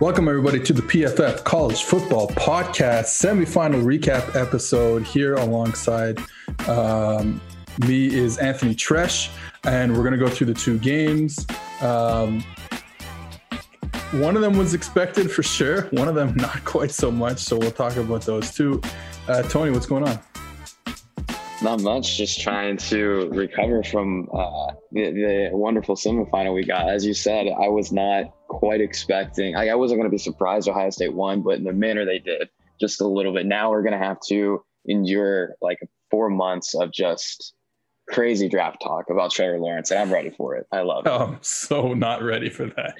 Welcome, everybody, to the PFF College Football Podcast semifinal recap episode here alongside um, me is Anthony Treash, and we're going to go through the two games. Um, one of them was expected for sure, one of them not quite so much. So we'll talk about those two. Uh, Tony, what's going on? Not much, just trying to recover from uh, the, the, wonderful semifinal we got. As you said, I was not quite expecting, I, wasn't going to be surprised Ohio State won, but in the manner they did, just a little bit. Now we're going to have to endure like four months of just crazy draft talk about Trevor Lawrence, and I'm ready for it. I love it. I'm so not ready for that.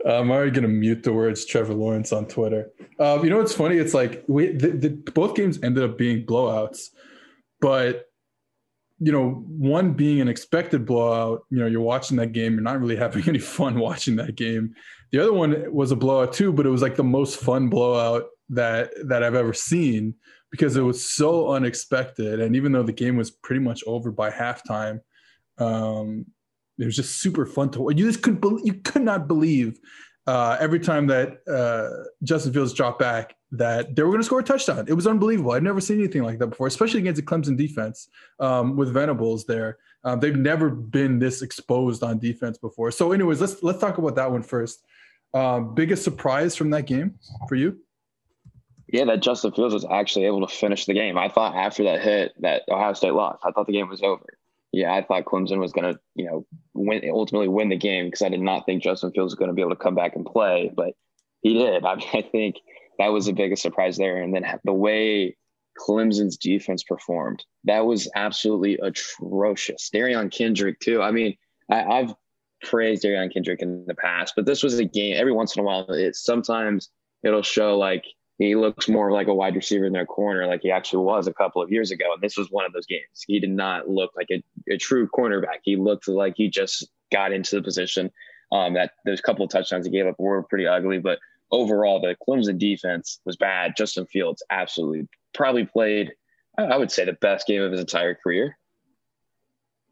I'm already gonna mute the words Trevor Lawrence on Twitter. Um, you know what's funny? It's like we the, the, both games ended up being blowouts, but you know, one being an expected blowout, you know, you're watching that game, you're not really having any fun watching that game. The other one was a blowout too, but it was like the most fun blowout that that I've ever seen because it was so unexpected. And even though the game was pretty much over by halftime, um, it was just super fun to watch. You just couldn't you could not believe uh, every time that uh, Justin Fields dropped back that they were going to score a touchdown. It was unbelievable. I'd never seen anything like that before, especially against the Clemson defense um, with Venables there. Um, they've never been this exposed on defense before. So, anyways, let's let's talk about that one first. Uh, biggest surprise from that game for you? Yeah, that Justin Fields was actually able to finish the game. I thought after that hit that Ohio State lost. I thought the game was over. Yeah, I thought Clemson was going to, you know, win ultimately win the game because I did not think Justin Fields was going to be able to come back and play, but he did. I mean, I think that was the biggest surprise there. And then the way Clemson's defense performed, that was absolutely atrocious. Derion Kendrick too. I mean, I, have praised Derion Kendrick in the past, but this was a game. Every once in a while, it sometimes it'll show like he looks more like a wide receiver in their corner, like he actually was a couple of years ago. And this was one of those games. He did not look like a, a true cornerback. He looked like he just got into the position. Um, that those couple of touchdowns he gave up were pretty ugly, but overall, the Clemson defense was bad. Justin Fields absolutely probably played, I would say, the best game of his entire career.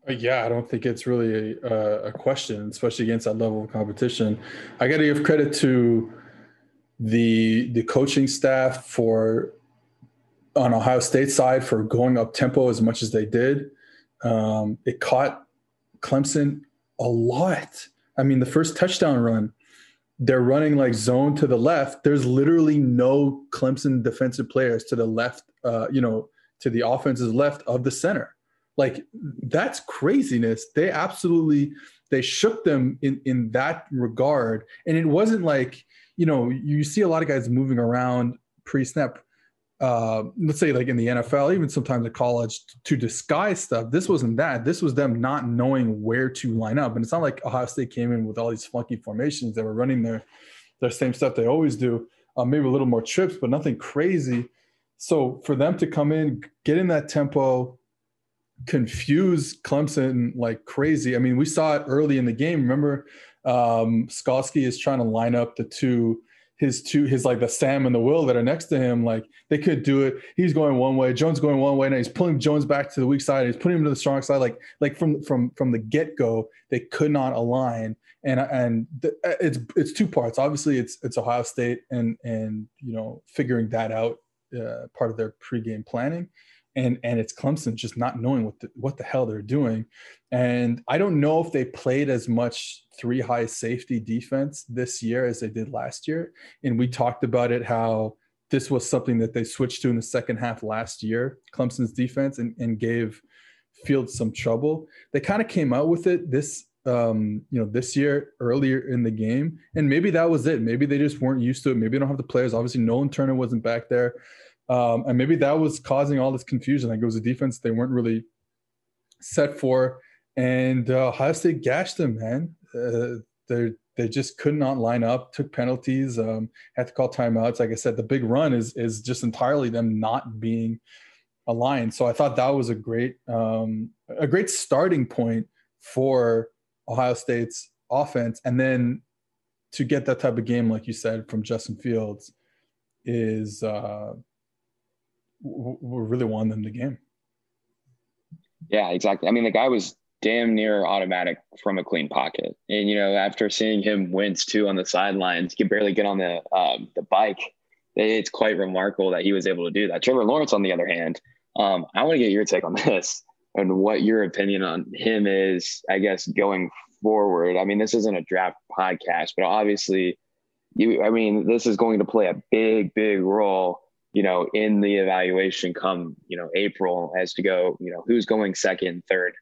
Uh, yeah, I don't think it's really a, a question, especially against that level of competition. I got to give credit to the the coaching staff for on Ohio State side for going up tempo as much as they did. Um, it caught Clemson a lot. I mean, the first touchdown run, they're running like zone to the left. There's literally no Clemson defensive players to the left, uh, you know, to the offense's left of the center. Like that's craziness. They absolutely they shook them in in that regard. And it wasn't like, you know, you see a lot of guys moving around pre-snap uh, let's say like in the NFL, even sometimes at college, to disguise stuff. This wasn't that. This was them not knowing where to line up. And it's not like Ohio State came in with all these funky formations. They were running their their same stuff they always do. Uh, maybe a little more trips, but nothing crazy. So for them to come in, get in that tempo, confuse Clemson like crazy. I mean, we saw it early in the game. Remember, um, Skalski is trying to line up the two his two his like the Sam and the Will that are next to him, like they could do it. He's going one way, Jones going one way, and he's pulling Jones back to the weak side. He's putting him to the strong side. Like like from from from the get go, they could not align. And and the, it's it's two parts. Obviously, it's it's Ohio State and and you know figuring that out uh, part of their pregame planning, and and it's Clemson just not knowing what the, what the hell they're doing. And I don't know if they played as much three high safety defense this year as they did last year. And we talked about it how this was something that they switched to in the second half last year, Clemson's defense, and, and gave Fields some trouble. They kind of came out with it this um, you know, this year earlier in the game. And maybe that was it. Maybe they just weren't used to it. Maybe they don't have the players. Obviously, Nolan Turner wasn't back there. Um, and maybe that was causing all this confusion. Like it was a defense they weren't really set for. And uh, Ohio State gashed them, man. Uh, they they just could not line up, took penalties, um, had to call timeouts. Like I said, the big run is is just entirely them not being aligned. So I thought that was a great um, a great starting point for Ohio State's offense, and then to get that type of game, like you said, from Justin Fields, is uh, we really won them the game. Yeah, exactly. I mean, the guy was damn near automatic from a clean pocket. And you know, after seeing him wince too on the sidelines, he could barely get on the um, the bike. It's quite remarkable that he was able to do that. Trevor Lawrence, on the other hand, um, I want to get your take on this and what your opinion on him is. I guess going forward. I mean, this isn't a draft podcast, but obviously, you. I mean, this is going to play a big, big role you know, in the evaluation come, you know, April as to go, you know, who's going second, third.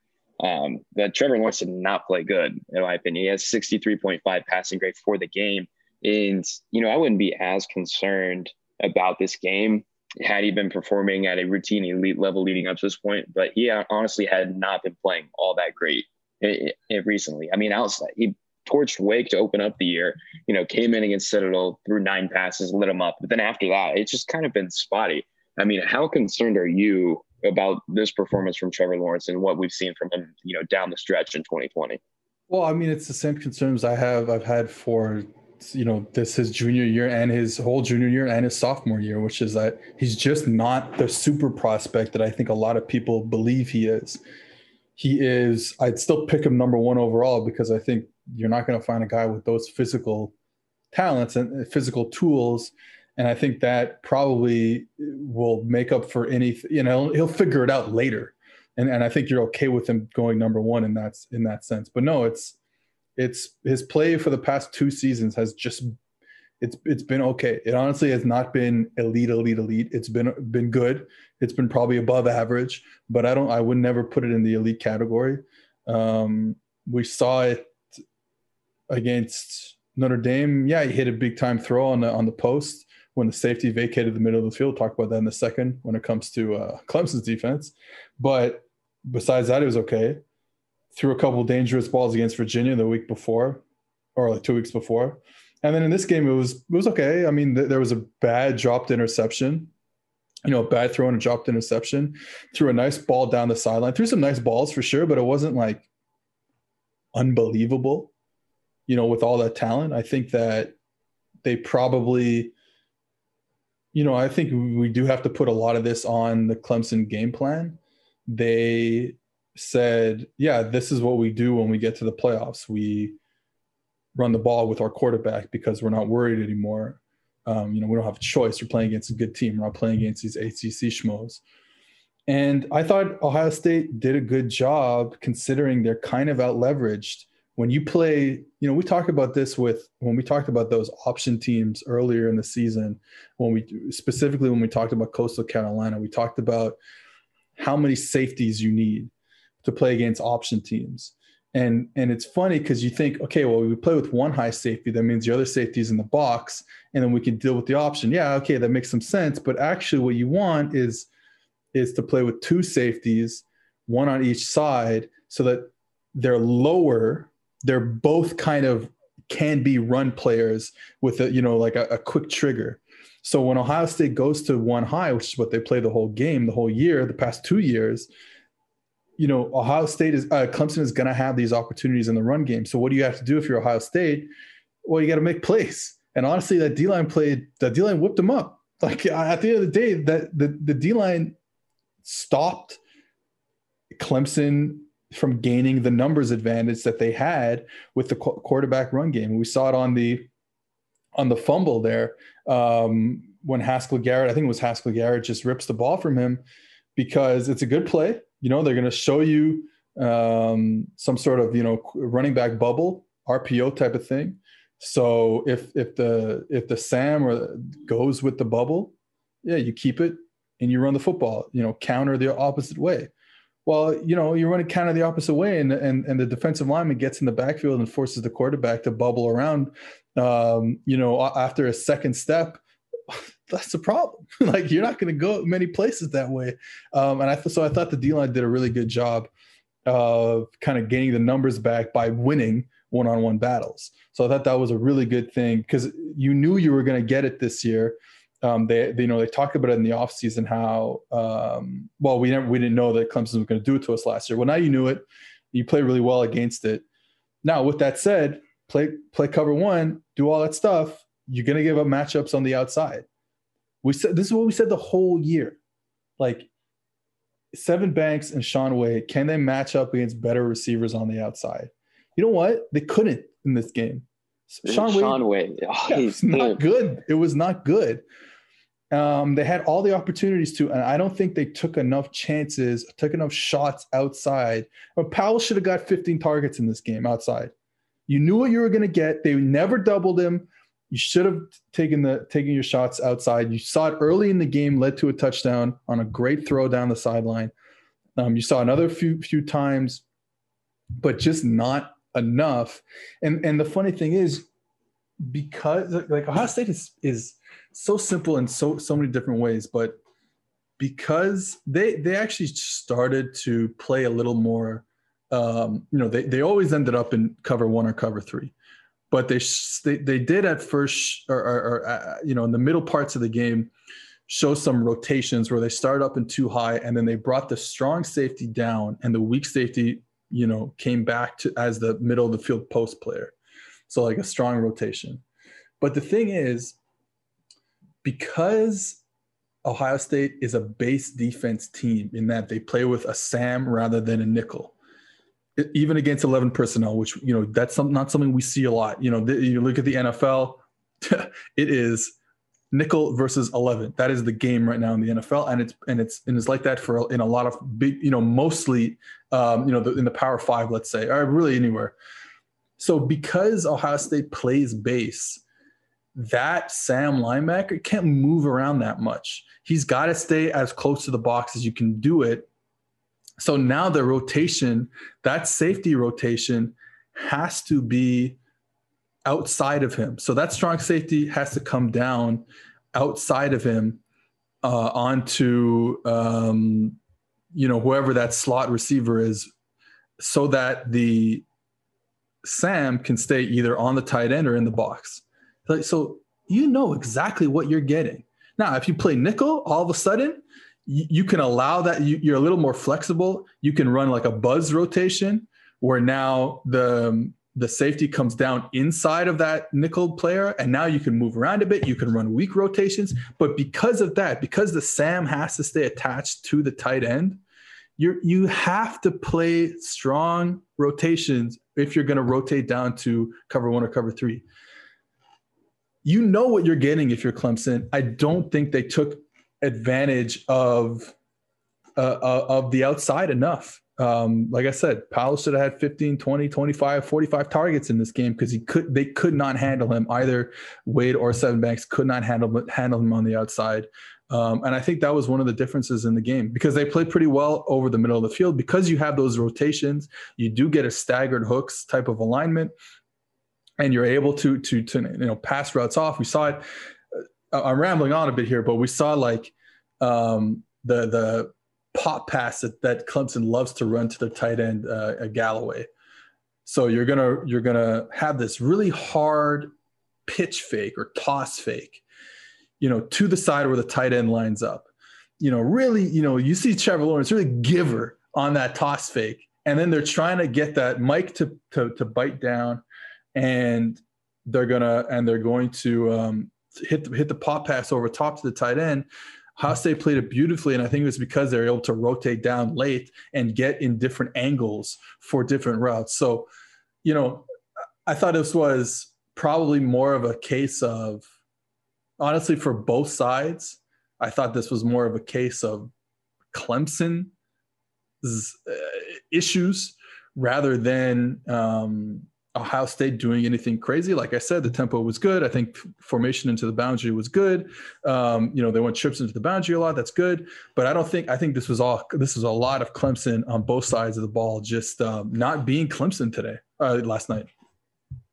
Um, but Trevor Lawrence did not play good, in my opinion. He has 63.5 passing grade for the game. And, you know, I wouldn't be as concerned about this game had he been performing at a routine elite level leading up to this point. But he uh, honestly had not been playing all that great it, it recently. I mean, outside, he torched Wake to open up the year. You know, came in against Citadel, threw nine passes, lit them up. But then after that, it's just kind of been spotty. I mean, how concerned are you about this performance from Trevor Lawrence and what we've seen from him, you know, down the stretch in 2020? Well, I mean, it's the same concerns I have I've had for you know this his junior year and his whole junior year and his sophomore year, which is that he's just not the super prospect that I think a lot of people believe he is. He is. I'd still pick him number one overall because I think you're not going to find a guy with those physical talents and physical tools. And i think that probably will make up for any you know he'll figure it out later. And and i think you're okay with him going number one in that in that sense. But no it's it's his play for the past two seasons has just it's it's been okay. It honestly has not been elite elite elite. It's been been good. It's been probably above average but i don't i would never put it in the elite category. Um we saw it against Notre Dame, yeah, he hit a big time throw on the on the post when the safety vacated the middle of the field. Talk about that in a second when it comes to uh, Clemson's defense. But besides that, it was okay. Threw a couple dangerous balls against Virginia the week before, or like two weeks before, and then in this game it was it was okay. I mean, th- there was a bad dropped interception. You know, a bad throw and a dropped interception. Threw a nice ball down the sideline. Threw some nice balls for sure, but it wasn't like unbelievable you know, with all that talent. I think that they probably, you know, I think we do have to put a lot of this on the Clemson game plan. They said, yeah, this is what we do when we get to the playoffs. We run the ball with our quarterback because we're not worried anymore. Um, you know, we don't have a choice. We're playing against a good team. We're not playing against these ACC schmoes. And I thought Ohio State did a good job considering they're kind of out leveraged when you play, you know, we talked about this with when we talked about those option teams earlier in the season, when we specifically when we talked about Coastal Carolina, we talked about how many safeties you need to play against option teams. And and it's funny because you think, okay, well, we play with one high safety, that means the other safety is in the box, and then we can deal with the option. Yeah, okay, that makes some sense. But actually, what you want is is to play with two safeties, one on each side, so that they're lower they're both kind of can be run players with a you know like a, a, quick trigger. So when Ohio State goes to one high, which is what they play the whole game, the whole year, the past two years, you know Ohio State is uh, Clemson is going to have these opportunities in the run game. So what do you have to do if you're Ohio State? Well, you got to make plays. And honestly, that D line played. That D line whipped them up. Like at the end of the day, that the the D line stopped Clemson from gaining the numbers advantage that they had with the qu- quarterback run game. We saw it on the on the fumble there um, when Haskell Garrett, I think it was Haskell Garrett, just rips the ball from him because it's a good play. You know, they're going to show you um, some sort of you know running back bubble RPO type of thing. So if if the if the Sam or goes with the bubble, yeah, you keep it and you run the football. You know, counter the opposite way. Well, you know, you're running kind of the opposite way, and and and the defensive lineman gets in the backfield and forces the quarterback to bubble around. Um, you know, after a second step, that's a problem. like you're not going to go many places that way. Um, and I th- so I thought the D line did a really good job of kind of gaining the numbers back by winning one-on-one battles. So I thought that was a really good thing because you knew you were going to get it this year um, they, they, you know they talked about it in the offseason how um, well we never we didn't know that Clemson was going to do it to us last year. Well, now you knew it. You play really well against it. Now, with that said, play play cover one, do all that stuff. You're going to give up matchups on the outside. We said this is what we said the whole year. Like Sevyn Banks and Shaun Wade, can they match up against better receivers on the outside? You know what? They couldn't in this game. Shaun Wade, Shaun Wade. Oh, yeah, it's not good. It was not good. Um, they had all the opportunities to, and I don't think they took enough chances, took enough shots outside. But Powell should have got 15 targets in this game outside. You knew what you were going to get. They never doubled him. You should have taken the taken your shots outside. You saw it early in the game, led to a touchdown on a great throw down the sideline. Um, you saw another few few times, but just not enough. And and the funny thing is, because like Ohio State is is so simple in so so many different ways, but because they they actually started to play a little more. Um, you know, they they always ended up in cover one or cover three but they they, they did at first or, or, or uh, you know in the middle parts of the game show some rotations where they started up in too high and then they brought the strong safety down and the weak safety you know came back to as the middle of the field post player so like a strong rotation but the thing is because ohio state is a base defense team in that they play with a sam rather than a nickel even against 11 personnel, which, you know, that's some, not something we see a lot. You know, the, you look at the NFL, it is nickel versus 11. That is the game right now in the NFL. And it's, and it's, and it's like that for in a lot of big, you know, mostly, um, you know, the, in the power five, let's say, or really anywhere. So because Ohio State plays base, that Sam linebacker can't move around that much. He's got to stay as close to the box as you can do it so now the rotation, that safety rotation has to be outside of him. So that strong safety has to come down outside of him uh, onto, um, you know, whoever that slot receiver is, so that the Sam can stay either on the tight end or in the box. Like, So you know exactly what you're getting. Now, if you play nickel, all of a sudden you, can allow that you, you're a little more flexible. You can run like a buzz rotation where now the the safety comes down inside of that nickel player and now you can move around a bit you can run weak rotations but because of that because the sam has to stay attached to the tight end you you have to play strong rotations if you're going to rotate down to cover one or cover three you know what you're getting if you're clemson i don't think they took advantage of uh, uh, of the outside enough. Um, like I said, Powell should have had 15, 20, 25, 45 targets in this game because he could they could not handle him. Either Wade or Sevyn Banks could not handle handle him on the outside. Um, and I think that was one of the differences in the game because they played pretty well over the middle of the field. Because you have those rotations, you do get a staggered hooks type of alignment, and you're able to to to you know pass routes off. We saw it I'm rambling on a bit here, but we saw like um, the the pop pass that, that Clemson loves to run to the tight end uh, Galloway. So you're gonna you're gonna have this really hard pitch fake or toss fake, you know, to the side where the tight end lines up. You know, really, you know, you see Trevor Lawrence really giver on that toss fake, and then they're trying to get that Mike to to, to bite down, and they're gonna and they're going to um, hit the, hit the pop pass over top to the tight end. State played it beautifully, and I think it was because they were able to rotate down late and get in different angles for different routes. So, you know, I thought this was probably more of a case of, honestly, for both sides. I thought this was more of a case of Clemson's uh, issues rather than um, Ohio State doing anything crazy. Like I said, the tempo was good. I think formation into the boundary was good. Um, you know, they went trips into the boundary a lot. That's good. But I don't think I think this was all this was a lot of Clemson on both sides of the ball, just um, not being Clemson today, uh, last night.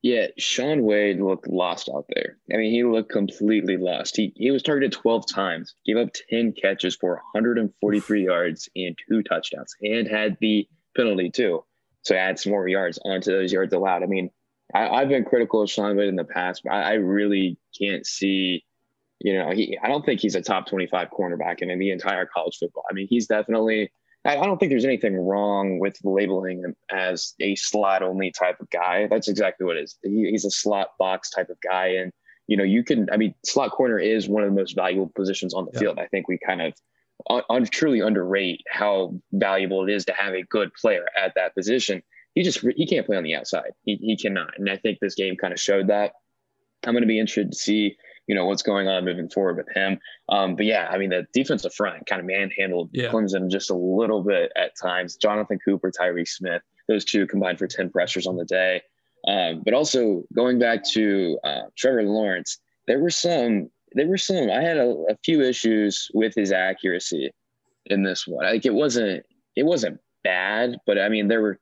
Yeah, Shaun Wade looked lost out there. I mean, he looked completely lost. He he was targeted 12 times, gave up 10 catches for 143 yards and two touchdowns, and had the penalty too. So add some more yards onto those yards allowed. I mean, I, have been critical of Shaun Wade in the past, but I, I, really can't see, you know, he I don't think he's a top 25 cornerback in, in the entire college football. I mean, he's definitely I, I don't think there's anything wrong with labeling him as a slot only type of guy. That's exactly what it is. He, he's a slot box type of guy. And, you know, you can, I mean, slot corner is one of the most valuable positions on the yeah. field. I think we kind of un, un, truly underrate how valuable it is to have a good player at that position. He just he can't play on the outside. He he cannot, and I think this game kind of showed that. I'm going to be interested to see you know what's going on moving forward with him. Um, but yeah, I mean the defensive front kind of manhandled yeah. Clemson just a little bit at times. Jonathan Cooper, Tyreke Smith, those two combined for ten pressures on the day. Um, but also going back to uh, Trevor Lawrence, there were some there were some I had a, a few issues with his accuracy in this one. Like it wasn't it wasn't bad, but I mean there were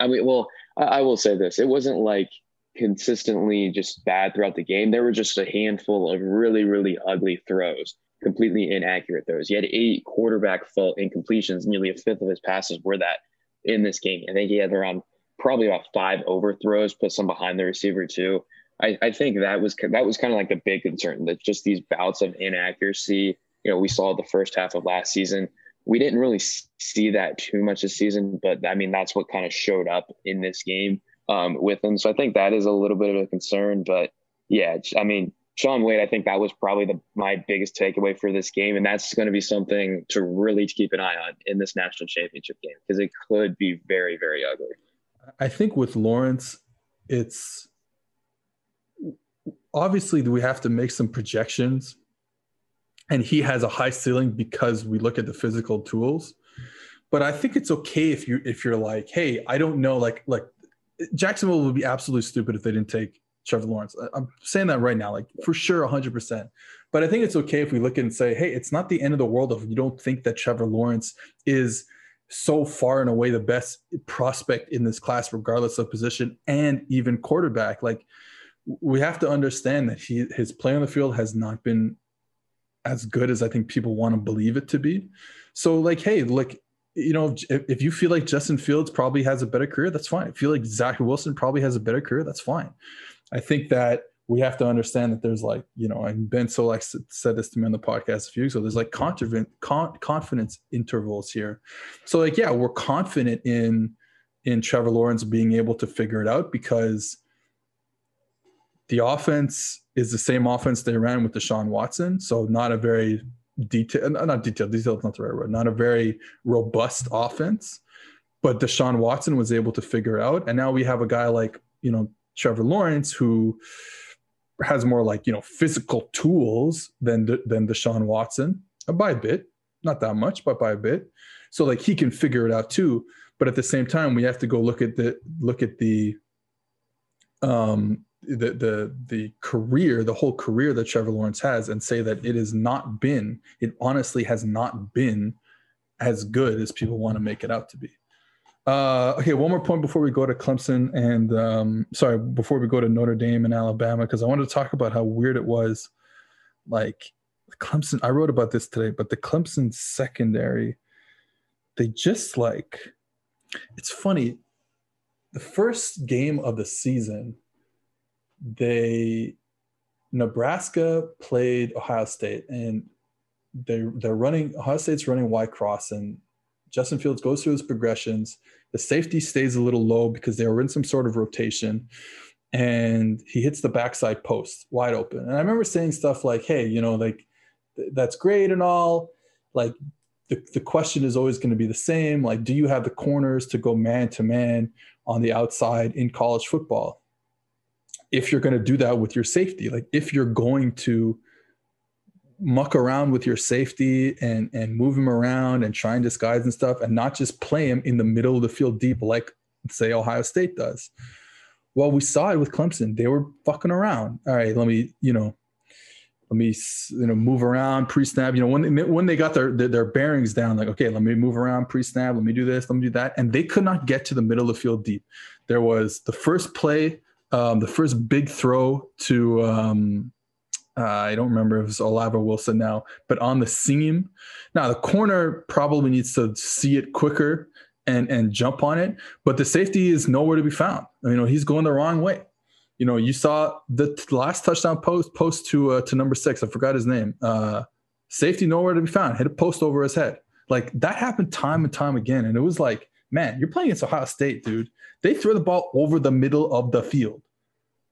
I mean well I, I will say this it wasn't like consistently just bad throughout the game. There were just a handful of really, really ugly throws, completely inaccurate throws. He had eight quarterback fault incompletions. Nearly a fifth of his passes were that in this game. I think he had around probably about five overthrows, put some behind the receiver too. I, I think that was that was kind of like the big concern that just these bouts of inaccuracy. You know, we saw the first half of last season. We didn't really see that too much this season, but I mean that's what kind of showed up in this game um, with him. So I think that is a little bit of a concern. But yeah, I mean, Shaun Wade, I think that was probably the, my biggest takeaway for this game, and that's going to be something to really keep an eye on in this national championship game because it could be very, very ugly. I think with Lawrence, it's obviously we have to make some projections, and he has a high ceiling because we look at the physical tools. But I think it's okay if you if you're like, hey, I don't know, like like Jacksonville would be absolutely stupid if they didn't take Trevor Lawrence. I'm saying that right now, like for sure, 100%. But I think it's okay if we look and say, hey, it's not the end of the world if you don't think that Trevor Lawrence is so far and away the best prospect in this class, regardless of position and even quarterback. Like we have to understand that he his play on the field has not been as good as I think people want to believe it to be. So like, hey, like you know, if, if you feel like Justin Fields probably has a better career, that's fine. If you feel like Zach Wilson probably has a better career, that's fine. I think that we have to understand that there's like, you know, and Ben Solak said this to me on the podcast a few ago. There's like confident, con- confidence intervals here. So like, yeah, we're confident in in Trevor Lawrence being able to figure it out because the offense is the same offense they ran with Deshaun Watson. So not a very detail, not detailed, detailed not the right word, not a very robust offense. But Deshaun Watson was able to figure out. And now we have a guy like, you know, Trevor Lawrence who has more like, you know, physical tools than than Deshaun Watson uh, by a bit, not that much, but by a bit. So like he can figure it out too. But at the same time, we have to go look at the look at the um the the the career, the whole career that Trevor Lawrence has, and say that it has not been, it honestly has not been as good as people want to make it out to be. Uh, okay, one more point before we go to Clemson and um, sorry, before we go to Notre Dame and Alabama, because I wanted to talk about how weird it was. Like Clemson, I wrote about this today, but the Clemson secondary, they just like, it's funny. The first game of the season, they Nebraska played Ohio State and they they're running Ohio State's running Y cross and Justin Fields goes through his progressions. The safety stays a little low because they were in some sort of rotation. And he hits the backside post wide open. And I remember saying stuff like, hey, you know, like th- that's great and all. Like the, the question is always going to be the same. Like, do you have the corners to go man to man on the outside in college football? If you're going to do that with your safety like if you're going to muck around with your safety and and move him around and try and disguise and stuff and not just play him in the middle of the field deep like say ohio state does. Well we saw it with clemson. They were fucking around. All right let me you know let me you know move around pre-snap you know when they, when they got their, their, their bearings down like okay let me move around pre-snap let me do this let me do that. And they could not get to the middle of the field deep. There was the first play um, the first big throw to um, uh, I don't remember if it was Olave Wilson now, but on the seam. Now the corner probably needs to see it quicker and and jump on it, but the safety is nowhere to be found. You know he's going the wrong way. You know you saw the t- last touchdown post post to uh, to number six. I forgot his name. Uh, safety nowhere to be found. Hit a post over his head. Like that happened time and time again, and it was like man, you're playing against Ohio State, dude. They throw the ball over the middle of the field.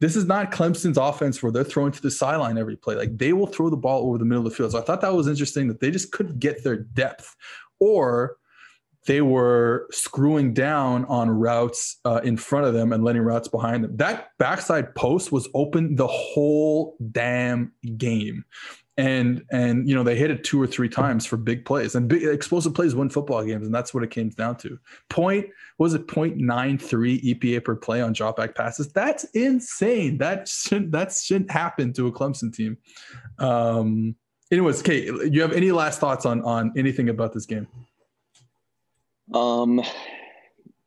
This is not Clemson's offense where they're throwing to the sideline every play. Like they will throw the ball over the middle of the field. So I thought that was interesting that they just couldn't get their depth, or they were screwing down on routes uh, in front of them and letting routes behind them. That backside post was open the whole damn game. And and you know they hit it two or three times for big plays and big explosive plays win football games and that's what it came down to. Point was it 0.93 EPA per play on dropback passes? That's insane. That shouldn't that shouldn't happen to a Clemson team. Um, anyways, Kate, you have any last thoughts on on anything about this game? Um,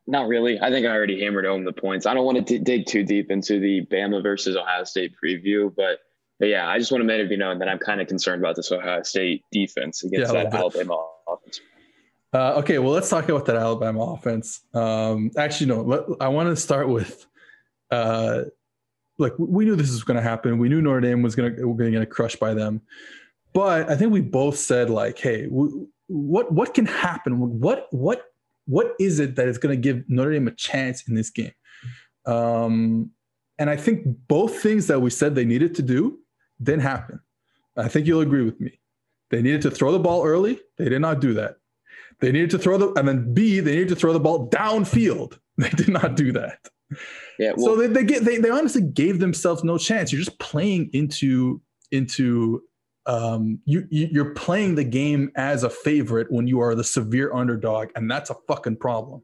not really. I think I already hammered home the points. I don't want to d- dig too deep into the Bama versus Ohio State preview, but, but yeah, I just want to make it be known that I'm kind of concerned about this Ohio State defense against yeah, that Alabama offense. Uh, okay, well, let's talk about that Alabama offense. Um, actually, no, let, I want to start with, uh, like we knew this was going to happen. We knew Notre Dame was going to going to get crushed by them, but I think we both said like, hey, we, what what can happen? What what what is it that is going to give Notre Dame a chance in this game? Um, and I think both things that we said they needed to do didn't happen. I think you'll agree with me. They needed to throw the ball early. They did not do that. They needed to throw the, and then B, they needed to throw the ball downfield. They did not do that. Yeah. Well, so they, they get they, they honestly gave themselves no chance. You're just playing into into um, you, you're playing the game as a favorite when you are the severe underdog, and that's a fucking problem.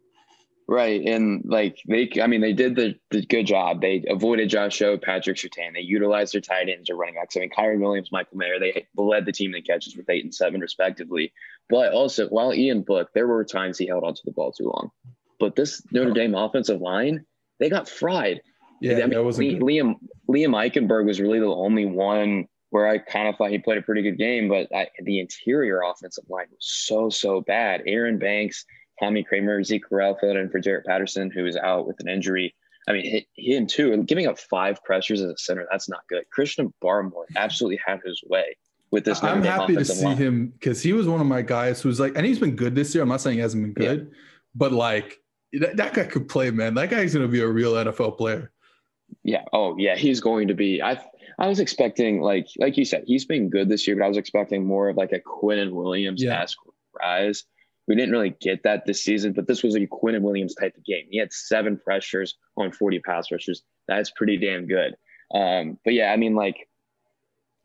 Right, and like they, I mean, they did the, the good job. They avoided Josh Jobe, Patrick Surtain. They utilized their tight ends or running backs. I mean, Kyren Williams, Michael Mayer. They led the team in catches with eight and seven respectively. But also, while Ian Book, there were times he held onto the ball too long. But this Notre Dame offensive line, they got fried. Yeah, I mean, that wasn't Liam Liam Eichenberg was really the only one where I kind of thought he played a pretty good game, but I, the interior offensive line was so, so bad. Aaron Banks, Tommy Kraemer, Zeke Correll filled in for Jarrett Patterson, who is out with an injury. I mean, him too. And giving up five pressures as a center, that's not good. Christian Barmore absolutely had his way with this. I'm happy to see line. him because he was one of my guys who's like, and he's been good this year. I'm not saying he hasn't been good, yeah. but like that, that guy could play, man. That guy's going to be a real NFL player. Yeah. Oh, yeah. He's going to be. I I was expecting like like you said, he's been good this year, but I was expecting more of like a Quinnen Williams esque yeah. rise. We didn't really get that this season, but this was a Quinnen Williams type of game. He had seven pressures on 40 pass rushers. That's pretty damn good. Um, but yeah, I mean, like,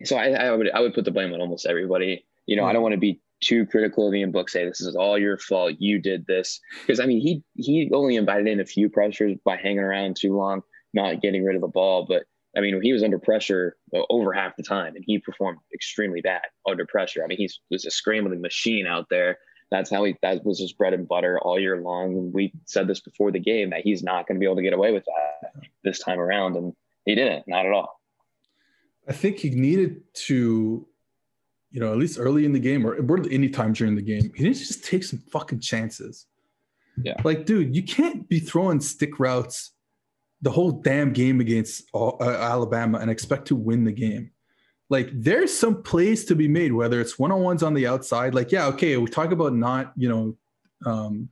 so I, I would I would put the blame on almost everybody. You know, I don't want to be too critical of Ian Book. Say this is all your fault. You did this because I mean he he only invited in a few pressures by hanging around too long, not getting rid of the ball, but I mean, he was under pressure over half the time, and he performed extremely bad under pressure. I mean, he was a scrambling machine out there. That's how he that was his bread and butter all year long. We said this before the game that he's not going to be able to get away with that this time around, and he didn't, not at all. I think he needed to, you know, at least early in the game or any time during the game, he needed to just take some fucking chances. Yeah. Like, dude, you can't be throwing stick routes the whole damn game against uh, Alabama and expect to win the game. Like there's some plays to be made, whether it's one on ones on the outside. Like yeah, okay, we talk about not you know, um,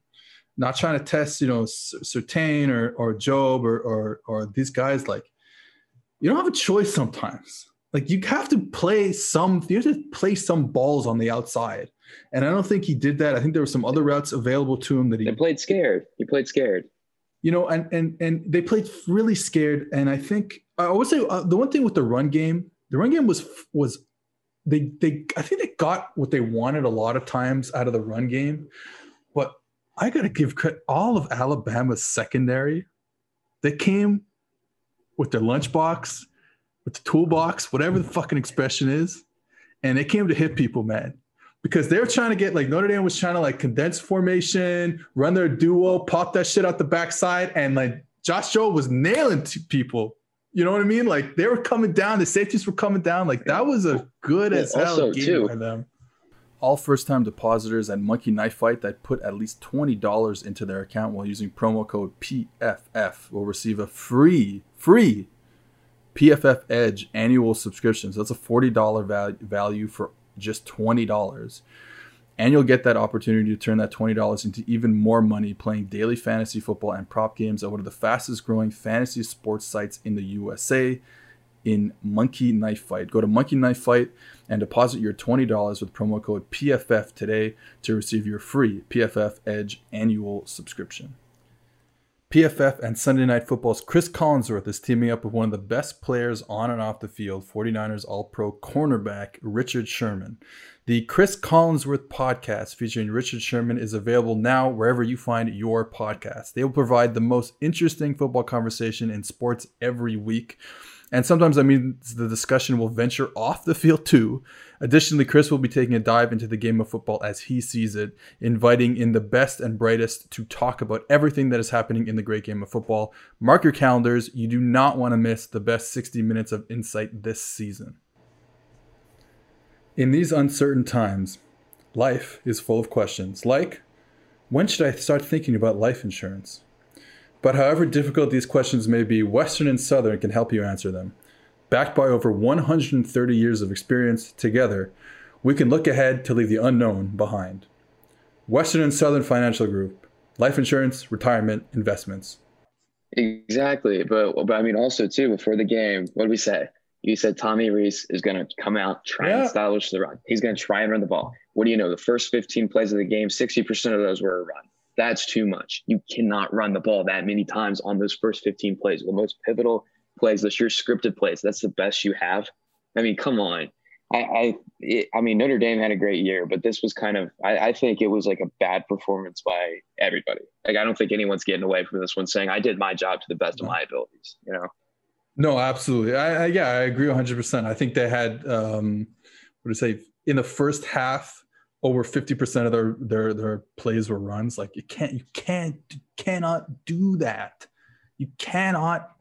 not trying to test you know Surtain or or Jobe or or or these guys. Like you don't have a choice sometimes. Like you have to play some, you have to play some balls on the outside. And I don't think he did that. I think there were some other routes available to him that he they played scared. He played scared you know, and and and they played really scared. And I think I would say uh, the one thing with the run game, the run game was was they they I think they got what they wanted a lot of times out of the run game, but I got to give credit all of Alabama's secondary. They came with their lunchbox, with the toolbox, whatever the fucking expression is, and they came to hit people, man because they're trying to get like Notre Dame was trying to like condense formation, run their duo, pop that shit out the backside, and like Josh Jobe was nailing people. You know what I mean? Like they were coming down, the safeties were coming down. Like that was a good as hell game too. by them. All first-time depositors at Monkey Knife Fight that put at least twenty dollars into their account while using promo code PFF will receive a free free PFF Edge annual subscription. So that's a forty dollar value for just $20. And you'll get that opportunity to turn that $20 into even more money playing daily fantasy football and prop games at one of the fastest growing fantasy sports sites in the USA in Monkey Knife Fight. Go to Monkey Knife Fight and deposit your $20 with promo code PFF today to receive your free PFF Edge annual subscription. PFF and Sunday Night Football's Chris Collinsworth is teaming up with one of the best players on and off the field, 49ers All Pro cornerback Richard Sherman. The Chris Collinsworth podcast featuring Richard Sherman is available now wherever you find your podcast. They will provide the most interesting football conversation in sports every week. And sometimes that means the discussion will venture off the field too. Additionally, Chris will be taking a dive into the game of football as he sees it, inviting in the best and brightest to talk about everything that is happening in the great game of football. Mark your calendars. You do not want to miss the best 60 minutes of insight this season. In these uncertain times, life is full of questions like when should I start thinking about life insurance? But however difficult these questions may be, Western and Southern can help you answer them. Backed by over 130 years of experience together, we can look ahead to leave the unknown behind. Western and Southern Financial Group, life insurance, retirement, investments. Exactly. But, but I mean, also, too, before the game, what did we say? You said Tommy Rees is going to come out, try yeah. and establish the run. He's going to try and run the ball. What do you know? The first 15 plays of the game, 60% of those were a run. That's too much. You cannot run the ball that many times on those first 15 plays. The most pivotal plays, those your scripted plays. That's the best you have. I mean, come on. I I, it, I mean Notre Dame had a great year, but this was kind of I, I think it was like a bad performance by everybody. Like I don't think anyone's getting away from this one saying I did my job to the best of my abilities. You know. No, absolutely. I, I yeah, I agree 100. percent. I think they had um, what to say in the first half over 50% of their their their plays were runs. Like you can't you can't you cannot do that. You cannot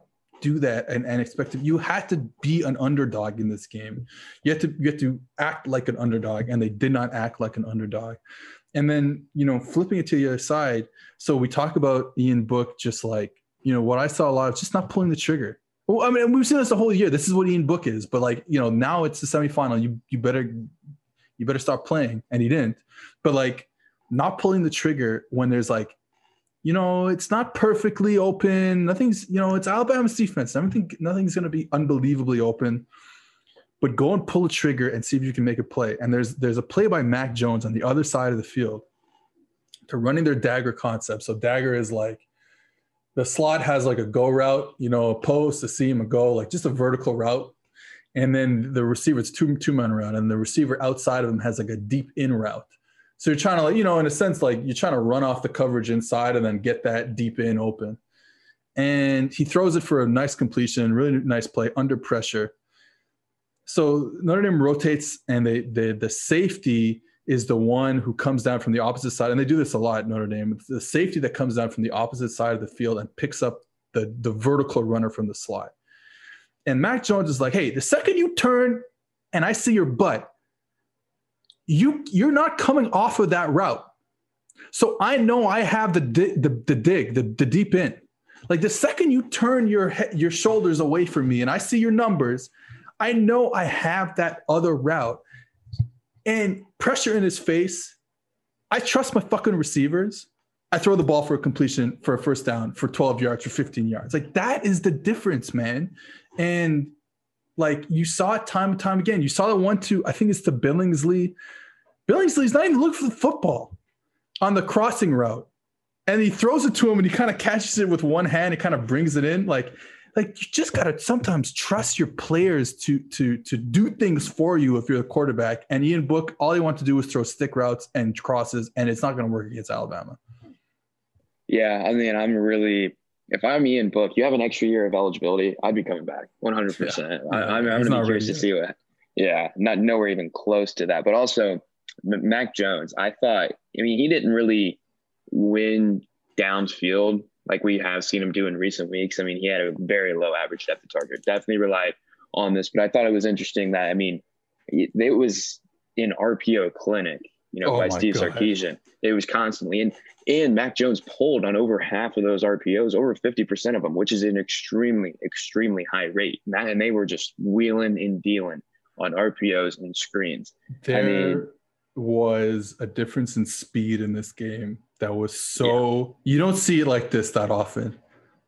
do that and, and expect to you had to be an underdog in this game. You had to you had to act like an underdog and they did not act like an underdog. And then you know flipping it to the other side so we talk about ian book just like you know what i saw a lot of just not pulling the trigger well, I mean, we've seen this the whole year. This is what Ian Book is, but like, you know, now it's the semifinal. You you better you better stop playing. And he didn't. But like not pulling the trigger when there's like, you know, it's not perfectly open. Nothing's, you know, it's Alabama's defense. Everything, nothing's going to be unbelievably open. But go and pull a trigger and see if you can make a play. And there's there's a play by Mac Jones on the other side of the field to running their dagger concept. So dagger is like the slot has like a go route, you know, a post, a seam, a go, like just a vertical route and then the receiver it's two two man route, and the receiver outside of him has like a deep in route. So you're trying to like you know in a sense like you're trying to run off the coverage inside and then get that deep in open. And he throws it for a nice completion, really nice play under pressure. So Notre Dame rotates, and they, they the safety is the one who comes down from the opposite side, and they do this a lot. In Notre Dame, it's the safety that comes down from the opposite side of the field and picks up the the vertical runner from the slot. And Mac Jones is like, hey, the second you turn and I see your butt, you you're not coming off of that route. So I know I have the the, the dig, the, the deep in. Like the second you turn your your shoulders away from me and I see your numbers, I know I have that other route. And pressure in his face. I trust my fucking receivers. I throw the ball for a completion for a first down for 12 yards or 15 yards. Like that is the difference, man. And like you saw it time and time again. You saw the one two, I think it's to Billingsley. Billingsley's not even looking for the football on the crossing route. And he throws it to him and he kind of catches it with one hand and kind of brings it in. Like, like you just gotta sometimes trust your players to to to do things for you if you're the quarterback. And Ian Book, all he wants to do is throw stick routes and crosses, and it's not gonna work against Alabama. Yeah, I mean, I'm really if I'm Ian Book, you have an extra year of eligibility, I'd be coming back 100. Yeah. percent I'm, I'm gonna be curious to see what. Yeah, not nowhere even close to that. But also, Mac Jones, I thought. I mean, he didn't really win downfield like we have seen him do in recent weeks. I mean, he had a very low average depth of target. Definitely relied on this, but I thought it was interesting that I mean, it was in RPO clinic you know, oh by Steve God. Sarkisian. It was constantly and and Mac Jones pulled on over half of those RPOs, over 50% of them, which is an extremely, extremely high rate. And, that, and they were just wheeling and dealing on RPOs and screens. Their, I mean, was a difference in speed in this game that was so yeah. you don't see it like this that often.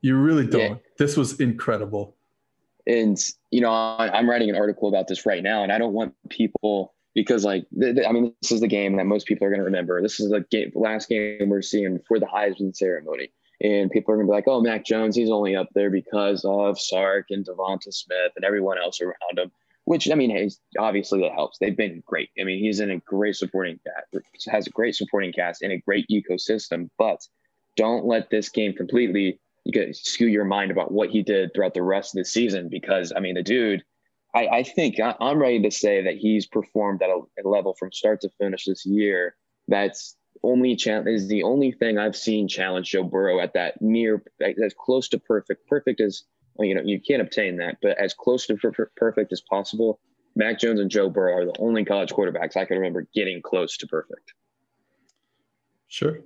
You really don't. Yeah. This was incredible. And you know, I'm writing an article about this right now, and I don't want people because, like, I mean, this is the game that most people are going to remember. This is the game, last game we're seeing for the Heisman ceremony, and people are going to be like, "Oh, Mac Jones, he's only up there because of Sark and Devonta Smith and everyone else around him." Which I mean, hey, obviously that helps. They've been great. I mean, he's in a great supporting cast, has a great supporting cast and a great ecosystem. But don't let this game completely you skew your mind about what he did throughout the rest of the season because I mean the dude I, I think I, am ready to say that he's performed at a, a, level from start to finish this year that's only cha- is the only thing I've seen challenge Joe Burrow at that near as close to perfect. Perfect as well, you know you can't obtain that, but as close to per- perfect as possible. Mac Jones and Joe Burrow are the only college quarterbacks I can remember getting close to perfect. Sure.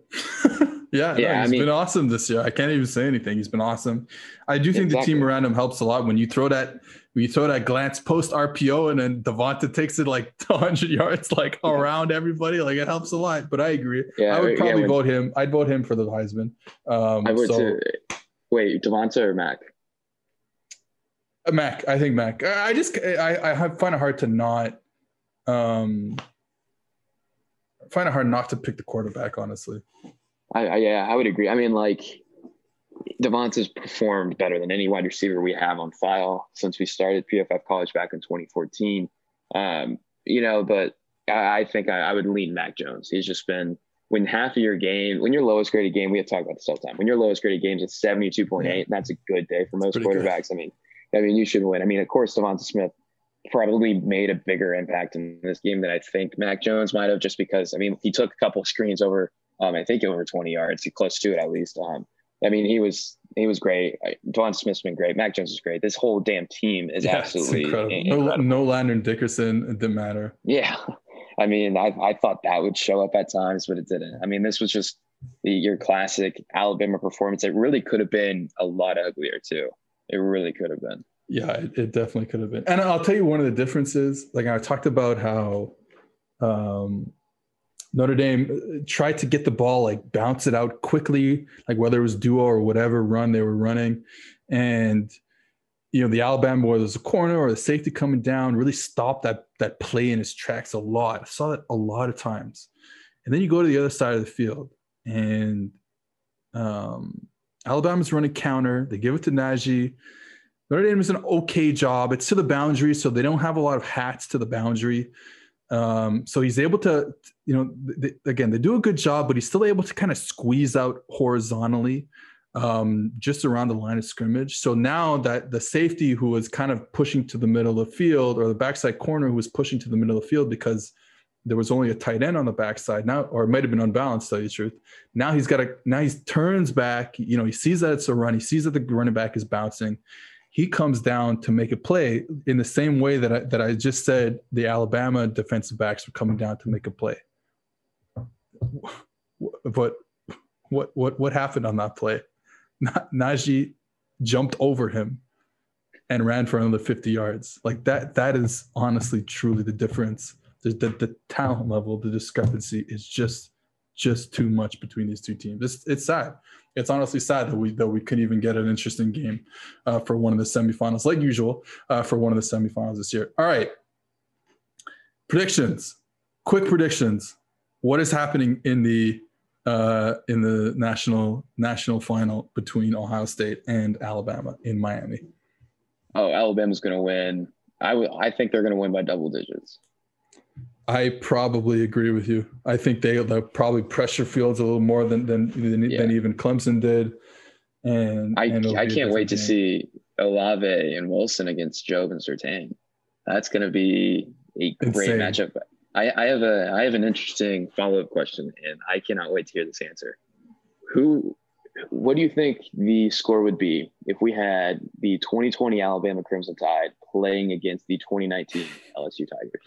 yeah, yeah no, he's I mean, been awesome this year. I can't even say anything. He's been awesome. I do think exactly. the team around him helps a lot when you throw that when you throw that glance post RPO and then Devonta takes it like 100 yards like around everybody. Like it helps a lot. But I agree. Yeah, I would probably yeah, vote him. I'd vote him for the Heisman. Um, I would so, too. Wait, Devonta or Mac? Uh, Mac. I think Mac. I just I I find it hard to not um find it hard not to pick the quarterback. Honestly. I, I yeah I would agree. I mean like Devonta's performed better than any wide receiver we have on file since we started PFF college back in 2014. Um, you know, but I, I think I, I, would lean Mac Jones. He's just been when half of your game, when your lowest graded game, we have talked about this all the time. When your lowest graded game is 72.8, yeah. that's a good day for most quarterbacks. Good. I mean, I mean, you should win. I mean, of course, Devonta Smith probably made a bigger impact in this game than I think Mac Jones might have, just because I mean, he took a couple screens over, um, I think over 20 yards, close to it at least. Um, I mean, he was he was great. Devon Smith's been great. Mac Jones is great. This whole damn team is yeah, absolutely incredible. incredible. No, no Landon Dickerson. It didn't matter. Yeah, I mean, I I thought that would show up at times, but it didn't. I mean, this was just the, your classic Alabama performance. It really could have been a lot uglier too. It really could have been. Yeah, it, it definitely could have been. And I'll tell you one of the differences. Like I talked about how um, Notre Dame tried to get the ball, like bounce it out quickly, like whether it was duo or whatever run they were running. And, you know, the Alabama, it was a corner or the safety coming down, really stopped that, that play in his tracks a lot. I saw that a lot of times. And then you go to the other side of the field and um, Alabama's running counter. They give it to Najee. Notre Dame does an okay job. It's to the boundary, so they don't have a lot of hats to the boundary. Um, so he's able to, you know, th- again, they do a good job, but he's still able to kind of squeeze out horizontally um, just around the line of scrimmage. So now that the safety who was kind of pushing to the middle of the field or the backside corner who was pushing to the middle of the field because there was only a tight end on the backside now, or it might have been unbalanced, tell you the truth. Now he's got a, now he turns back, you know, he sees that it's a run. He sees that the running back is bouncing he comes down to make a play in the same way that I, that I just said the Alabama defensive backs were coming down to make a play. But what what what happened on that play? Najee jumped over him and ran for another 50 yards. Like that that is honestly truly the difference. The, the, the talent level, the discrepancy is just just too much between these two teams. It's it's sad it's honestly sad that we that we couldn't even get an interesting game uh, for one of the semifinals, like usual, uh, for one of the semifinals this year. All right, predictions. Quick predictions. What is happening in the uh, in the national national final between Ohio State and Alabama in Miami? Oh, Alabama's going to win. I, w- I think they're going to win by double digits. I probably agree with you. I think they they'll probably pressure Fields a little more than than than, yeah. than even Clemson did. And I and I can't wait game. to see Olave and Wilson against Jobe and Surtain. That's going to be a great Insane. matchup. I, I have a I have an interesting follow up question, and I cannot wait to hear this answer. Who, what do you think the score would be if we had the 2020 Alabama Crimson Tide playing against the 2019 LSU Tigers?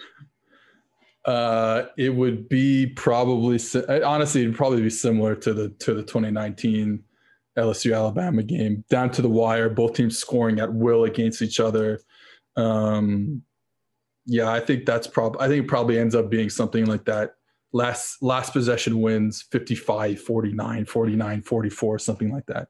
Uh, it would be probably honestly, it'd probably be similar to the to the 2019 LSU Alabama game, down to the wire. Both teams scoring at will against each other. Um, yeah, I think that's probably. I think it probably ends up being something like that. last last possession wins 55 49 49 44 something like that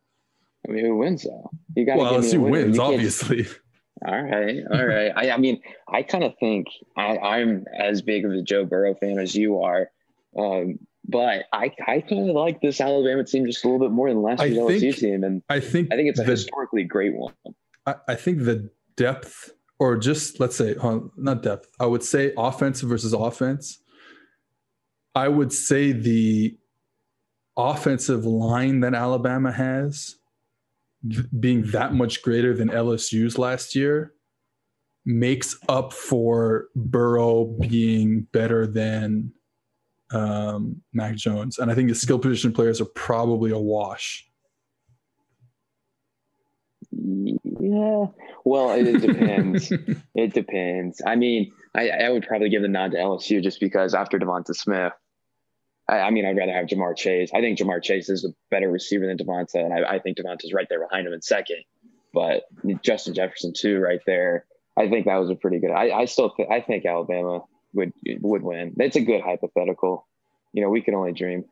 I mean, who wins though? You got well LSU wins, obviously. All right, all right. I, I mean, I kind of think I, I'm as big of a Joe Burrow fan as you are, um, but I, I kind of like this Alabama team just a little bit more than last year's LSU team, and I think I think it's a the, historically great one. I, I, think the depth, or just let's say, not depth. I would say offensive versus offense. I would say the offensive line that Alabama has being that much greater than LSU's last year makes up for Burrow being better than um, Mac Jones. And I think the skill position players are probably a wash. Yeah. Well, it, depends. it depends. I mean, I, I, would probably give the nod to LSU just because after Devonta Smith, I, I, mean, I'd rather have Ja'Marr Chase. I think Ja'Marr Chase is a better receiver than Devonta, and I, I think Devonta's right there behind him in second. But Justin Jefferson too, right there. I think that was a pretty good. I, I still th- I think Alabama would would win. It's a good hypothetical. You know, we can only dream.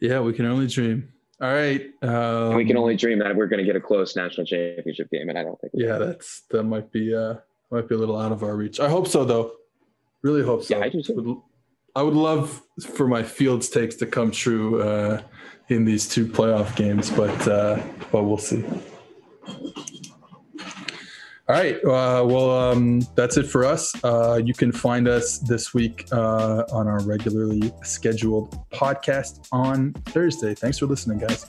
Yeah, we can only dream. All right. Um, we can only dream that we're going to get a close national championship game, and I don't think. Yeah, that's that might be uh might be a little out of our reach. I hope so, though. Really hope so. Yeah, I do too. I would love for my Fields takes to come true uh, in these two playoff games, but uh, but we'll see. All right. Uh, well, um, that's it for us. Uh, you can find us this week uh, on our regularly scheduled podcast on Thursday. Thanks for listening, guys.